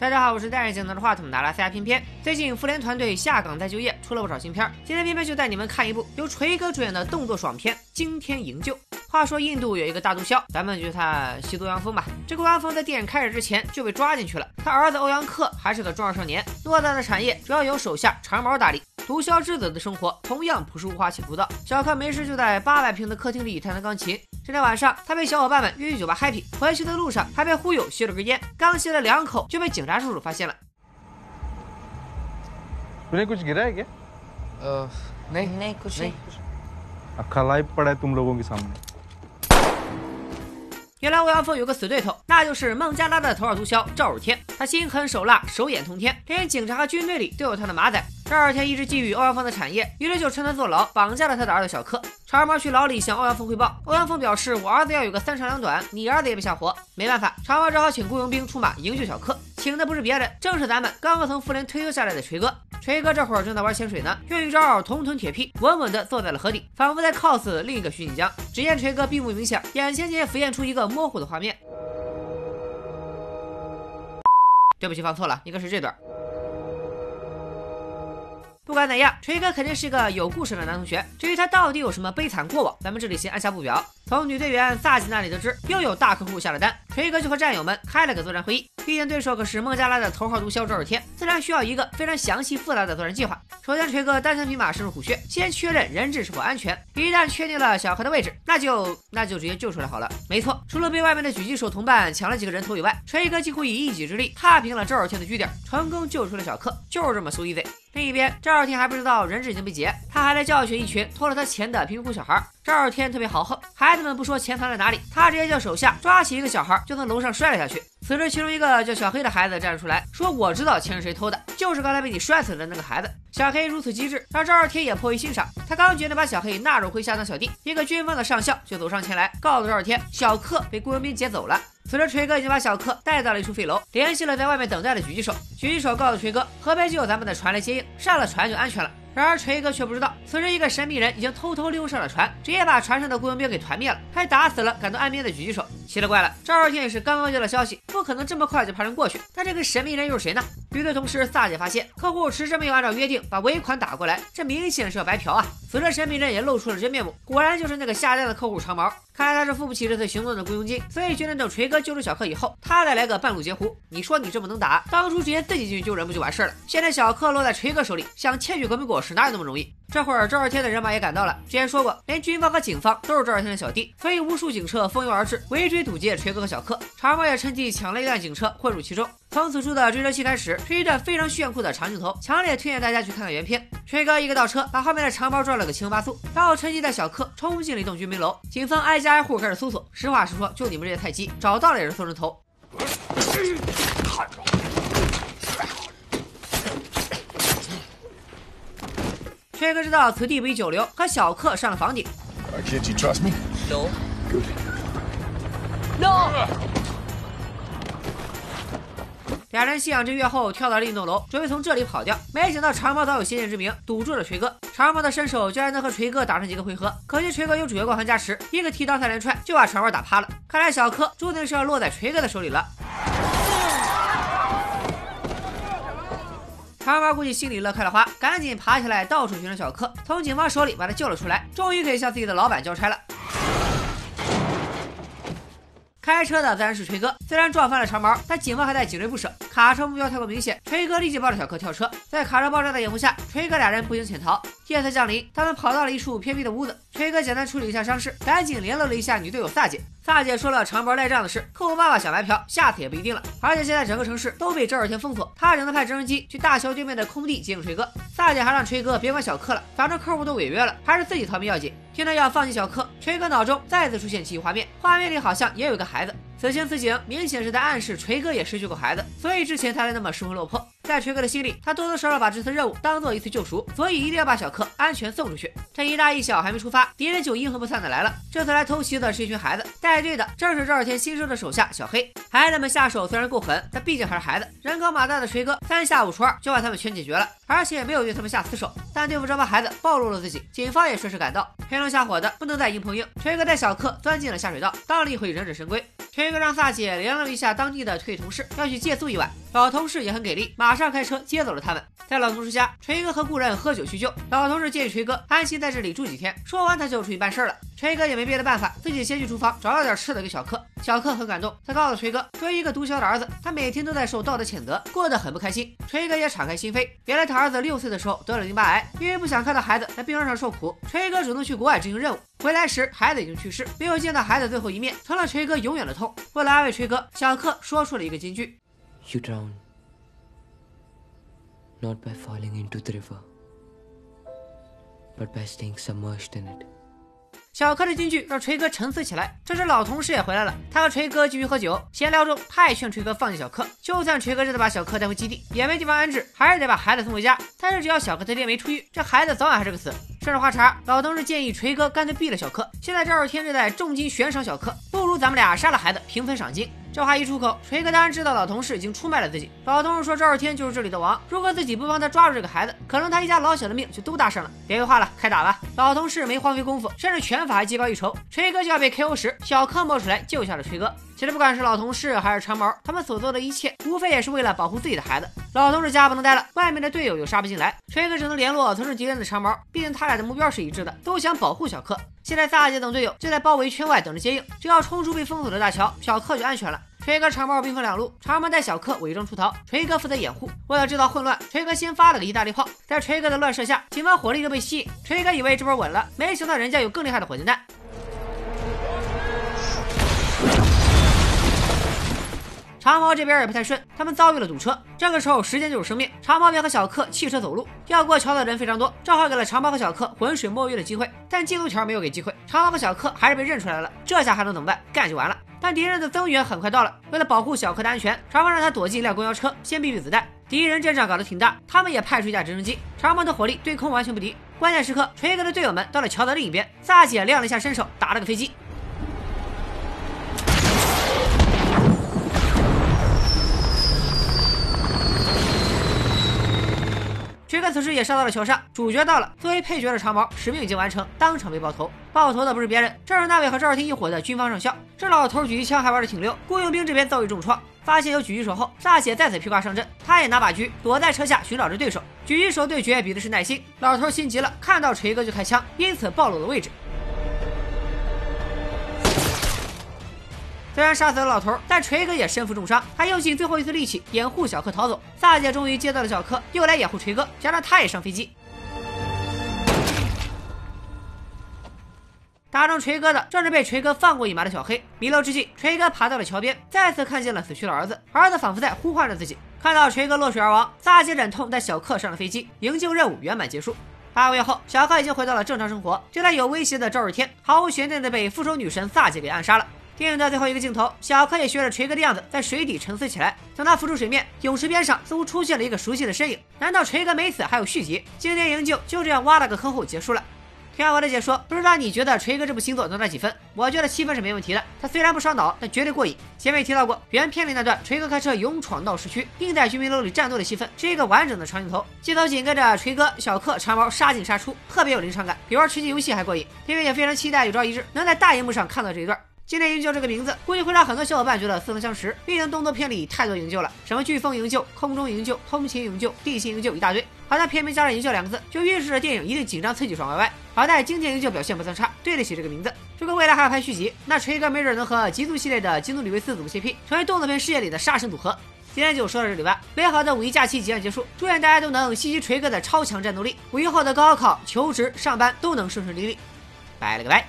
大家好，我是戴着镜拿着话筒的阿拉斯加偏偏。最近复联团队下岗再就业，出了不少新片。今天偏偏就带你们看一部由锤哥主演的动作爽片《惊天营救》。话说印度有一个大毒枭，咱们就叫他吸毒欧阳锋吧。这个欧阳锋在电影开始之前就被抓进去了，他儿子欧阳克还是个中二少年，偌大的产业主要由手下长毛打理。毒枭之子的生活同样不是无花且枯燥。小克没事就在八百平的客厅里弹弹钢琴。这天晚上，他被小伙伴们约去酒吧 happy，回去的路上还被忽悠吸了根烟，刚吸了两口就被警察叔叔发现了。原来欧阳锋有个死对头，那就是孟加拉的头号毒枭赵日天。他心狠手辣，手眼通天，连警察和军队里都有他的马仔。赵二天一直觊觎欧阳锋的产业，于是就趁他坐牢，绑架了他的儿子小克。长毛去牢里向欧阳锋汇报，欧阳锋表示：“我儿子要有个三长两短，你儿子也别想活。”没办法，长毛只好请雇佣兵出马营救小克，请的不是别人，正是咱们刚刚从复联退休下来的锤哥。锤哥这会儿正在玩潜水呢，用一招铜臀铁臂，稳稳地坐在了河底，仿佛在 cos 另一个徐锦江。只见锤哥闭目冥想，眼前间浮现出一个模糊的画面。对不起，放错了，应该是这段。不管怎样，锤哥肯定是一个有故事的男同学。至于他到底有什么悲惨过往，咱们这里先按下不表。从女队员萨吉那里得知，又有大客户下了单，锤哥就和战友们开了个作战会议。毕竟对手可是孟加拉的头号毒枭赵日天，自然需要一个非常详细复杂的作战计划。首先，锤哥单枪匹马深入虎穴，先确认人质是否安全。一旦确定了小克的位置，那就那就直接救出来好了。没错，除了被外面的狙击手同伴抢了几个人头以外，锤哥几乎以一己之力踏平了赵日天的据点，成功救出了小克，就是这么 so easy。另一边，赵二天还不知道人质已经被劫，他还来教训一群偷了他钱的贫苦小孩。赵二天特别豪横，孩子们不说钱藏在哪里，他直接叫手下抓起一个小孩就从楼上摔了下去。此时，其中一个叫小黑的孩子站了出来，说：“我知道钱是谁偷的，就是刚才被你摔死的那个孩子。”小黑如此机智，让赵二天也颇为欣赏。他刚决定把小黑纳入麾下当小弟，一个军方的上校就走上前来，告诉赵二天，小克被雇佣兵劫走了。此时，锤哥已经把小克带到了一处废楼，联系了在外面等待的狙击手。狙击手告诉锤哥，河边就有咱们的船来接应，上了船就安全了。然而锤哥却不知道，此时一个神秘人已经偷偷溜上了船，直接把船上的雇佣兵给团灭了，还打死了赶到岸边的狙击手。奇了怪了，赵少天也是刚刚接到消息，不可能这么快就派人过去。但这个神秘人又是谁呢？与此同时，萨姐发现客户迟迟没有按照约定把尾款打过来，这明显是要白嫖啊！此时神秘人也露出了真面目，果然就是那个下单的客户长毛。看来他是付不起这次行动的雇佣金，所以决定等锤哥救出小克以后，他再来个半路截胡。你说你这么能打，当初直接自己进去救人不就完事了？现在小克落在锤哥手里，想窃取革命果实哪有那么容易？这会儿赵日天的人马也赶到了，之前说过，连军方和警方都是赵日天的小弟，所以无数警车蜂拥而至，围追堵截锤哥和小克。长毛也趁机抢了一辆警车混入其中。从此处的追车戏开始，是一段非常炫酷的长镜头，强烈推荐大家去看看原片。锤哥一个倒车，把后面的长包撞了个七荤八素，然后趁机带小克冲进了一栋居民楼。警方挨家挨户开始搜索，实话实说，就你们这些菜鸡，找到了也是送人头。锤哥知道此地不宜久留，和小克上了房顶。My 俩人信仰之跃后，跳到另一栋楼，准备从这里跑掉。没想到长毛早有先见之明，堵住了锤哥。长毛的身手居然能和锤哥打上几个回合，可惜锤哥有主角光环加持，一个提刀三连串就把长毛打趴了。看来小克注定是要落在锤哥的手里了。长毛估计心里乐开了花，赶紧爬起来到处寻找小克，从警方手里把他救了出来，终于可以向自己的老板交差了。开车的自然是锤哥，虽然撞翻了长毛，但警方还在紧追不舍。卡车目标太过明显，锤哥立即抱着小克跳车，在卡车爆炸的掩护下，锤哥俩人步行潜逃。夜色降临，他们跑到了一处偏僻的屋子。锤哥简单处理一下伤势，赶紧联络了一下女队友萨姐。萨姐说了长毛赖账的事，客户爸爸想白嫖，下次也不一定了。而且现在整个城市都被赵日天封锁，他只能派直升机去大桥对面的空地接应锤哥。萨姐还让锤哥别管小克了，反正客户都违约了，还是自己逃命要紧。听到要放弃小克，锤哥脑中再次出现奇异画面，画面里好像也有一个孩子。此情此景，明显是在暗示锤哥也失去过孩子，所以之前他才那么失魂落魄。在锤哥的心里，他多多少少把这次任务当做一次救赎，所以一定要把小克安全送出去。这一大一小还没出发，敌人就阴魂不散的来了。这次来偷袭的是一群孩子，带队的正是赵日天新收的手下小黑。孩子们下手虽然够狠，但毕竟还是孩子，人高马大的锤哥三下五除二就把他们全解决了，而且没有对他们下死手。但对付这帮孩子，暴露了自己，警方也顺势赶到。黑龙下火的不能再硬碰硬，锤哥带小克钻进了下水道，当了一回忍者神龟。天哥让萨姐联络一下当地的退役同事，要去借宿一晚。老同事也很给力，马上开车接走了他们。在老同事家，锤哥和故人喝酒叙旧。老同事建议锤哥安心在这里住几天，说完他就出去办事了。锤哥也没别的办法，自己先去厨房找了点吃的给小克。小克很感动，他告诉锤哥，作为一个毒枭的儿子，他每天都在受道德谴责，过得很不开心。锤哥也敞开心扉，原来他儿子六岁的时候得了淋巴癌，因为不想看到孩子在病床上受苦，锤哥主动去国外执行任务。回来时，孩子已经去世，没有见到孩子最后一面，成了锤哥永远的痛。为了安慰锤哥，小克说出了一个金句。You drown, not by falling into the river, but by staying submerged in it. 小柯的金句让锤哥沉思起来。这时老同事也回来了，他和锤哥继续喝酒。闲聊中，他也劝锤哥放弃小柯，就算锤哥真的把小柯带回基地，也没地方安置，还是得把孩子送回家。但是只要小柯他爹没出狱，这孩子早晚还是个死。顺着话茬，老同事建议锤哥干脆毙了小柯。现在赵二天正在重金悬赏小柯，不如咱们俩杀了孩子，平分赏金。这话一出口，锤哥当然知道老同事已经出卖了自己。老同事说赵二天就是这里的王，如果自己不帮他抓住这个孩子，可能他一家老小的命就都搭上了。别废话了，开打吧！老同事没荒废功夫，甚至拳法还技高一筹。锤哥就要被 KO 时，小康冒出来救下了锤哥。其实不管是老同事还是长毛，他们所做的一切，无非也是为了保护自己的孩子。老同事家不能待了，外面的队友又杀不进来，锤哥只能联络曾是敌人的长毛，毕竟他俩的目标是一致的，都想保护小克。现在萨姐等队友就在包围圈外等着接应，只要冲出被封锁的大桥，小克就安全了。锤哥、长毛兵分两路，长毛带小克伪装出逃，锤哥负责掩护。为了制造混乱，锤哥先发了个意大利炮，在锤哥的乱射下，警方火力都被吸引。锤哥以为这波稳了，没想到人家有更厉害的火箭弹。长毛这边也不太顺，他们遭遇了堵车。这个时候时间就是生命，长毛便和小克弃车走路。要过桥的人非常多，正好给了长毛和小克浑水摸鱼的机会。但进度条没有给机会，长毛和小克还是被认出来了。这下还能怎么办？干就完了。但敌人的增援很快到了，为了保护小克的安全，长毛让他躲进一辆公交车，先避避子弹。敌人阵仗搞得挺大，他们也派出一架直升机，长毛的火力对空完全不敌。关键时刻，锤哥的队友们到了桥的另一边，萨姐亮了一下身手，打了个飞机。锤哥此时也杀到了桥上，主角到了。作为配角的长毛使命已经完成，当场被爆头。爆头的不是别人，正是那位和赵二天一伙的军方上校。这老头狙击枪还玩的挺溜。雇佣兵这边遭遇重创，发现有狙击手后，大姐再次披挂上阵。他也拿把狙，躲在车下寻找着对手。狙击手对决比的是耐心，老头心急了，看到锤哥就开枪，因此暴露了位置。虽然杀死了老头，但锤哥也身负重伤，他用尽最后一丝力气掩护小柯逃走。萨姐终于接到了小柯，又来掩护锤哥，想让他也上飞机。打中锤哥的正是被锤哥放过一马的小黑。弥留之际，锤哥爬到了桥边，再次看见了死去的儿子，儿子仿佛在呼唤着自己。看到锤哥落水而亡，萨姐忍痛带小克上了飞机，营救任务圆满结束。八个月后，小克已经回到了正常生活。就在有威胁的赵日天，毫无悬念的被复仇女神萨姐给暗杀了。电影的最后一个镜头，小柯也学着锤哥的样子，在水底沉思起来。等他浮出水面，泳池边上似乎出现了一个熟悉的身影。难道锤哥没死，还有续集？今天营救就这样挖了个坑后结束了。听完我的解说，不知道你觉得锤哥这部新作能打几分？我觉得七分是没问题的。他虽然不烧脑，但绝对过瘾。前面提到过，原片里那段锤哥开车勇闯闹市区，并在居民楼里战斗的戏份，是一个完整的长镜头，镜头紧跟着锤哥、小克、长毛杀进杀出，特别有临场感，比玩吃鸡游戏还过瘾。因为也非常期待有朝一日能在大荧幕上看到这一段。今天营救这个名字，估计会让很多小伙伴觉得似曾相识。毕竟动作片里太多营救了，什么飓风营救、空中营救、通勤营救、地形营救一大堆。好在片名加上“营救”两个字，就预示着电影一定紧张刺激爽歪歪。好在经典营救表现不算差，对得起这个名字。如果未来还要拍续集，那锤哥没准能和极速系列的基努里维斯组 CP，成为动作片世界里的杀神组合。今天就说到这里吧。美好的五一假期即将结束，祝愿大家都能吸吸锤哥的超强战斗力，五一后的高考、求职、上班都能顺顺利利。拜了个拜。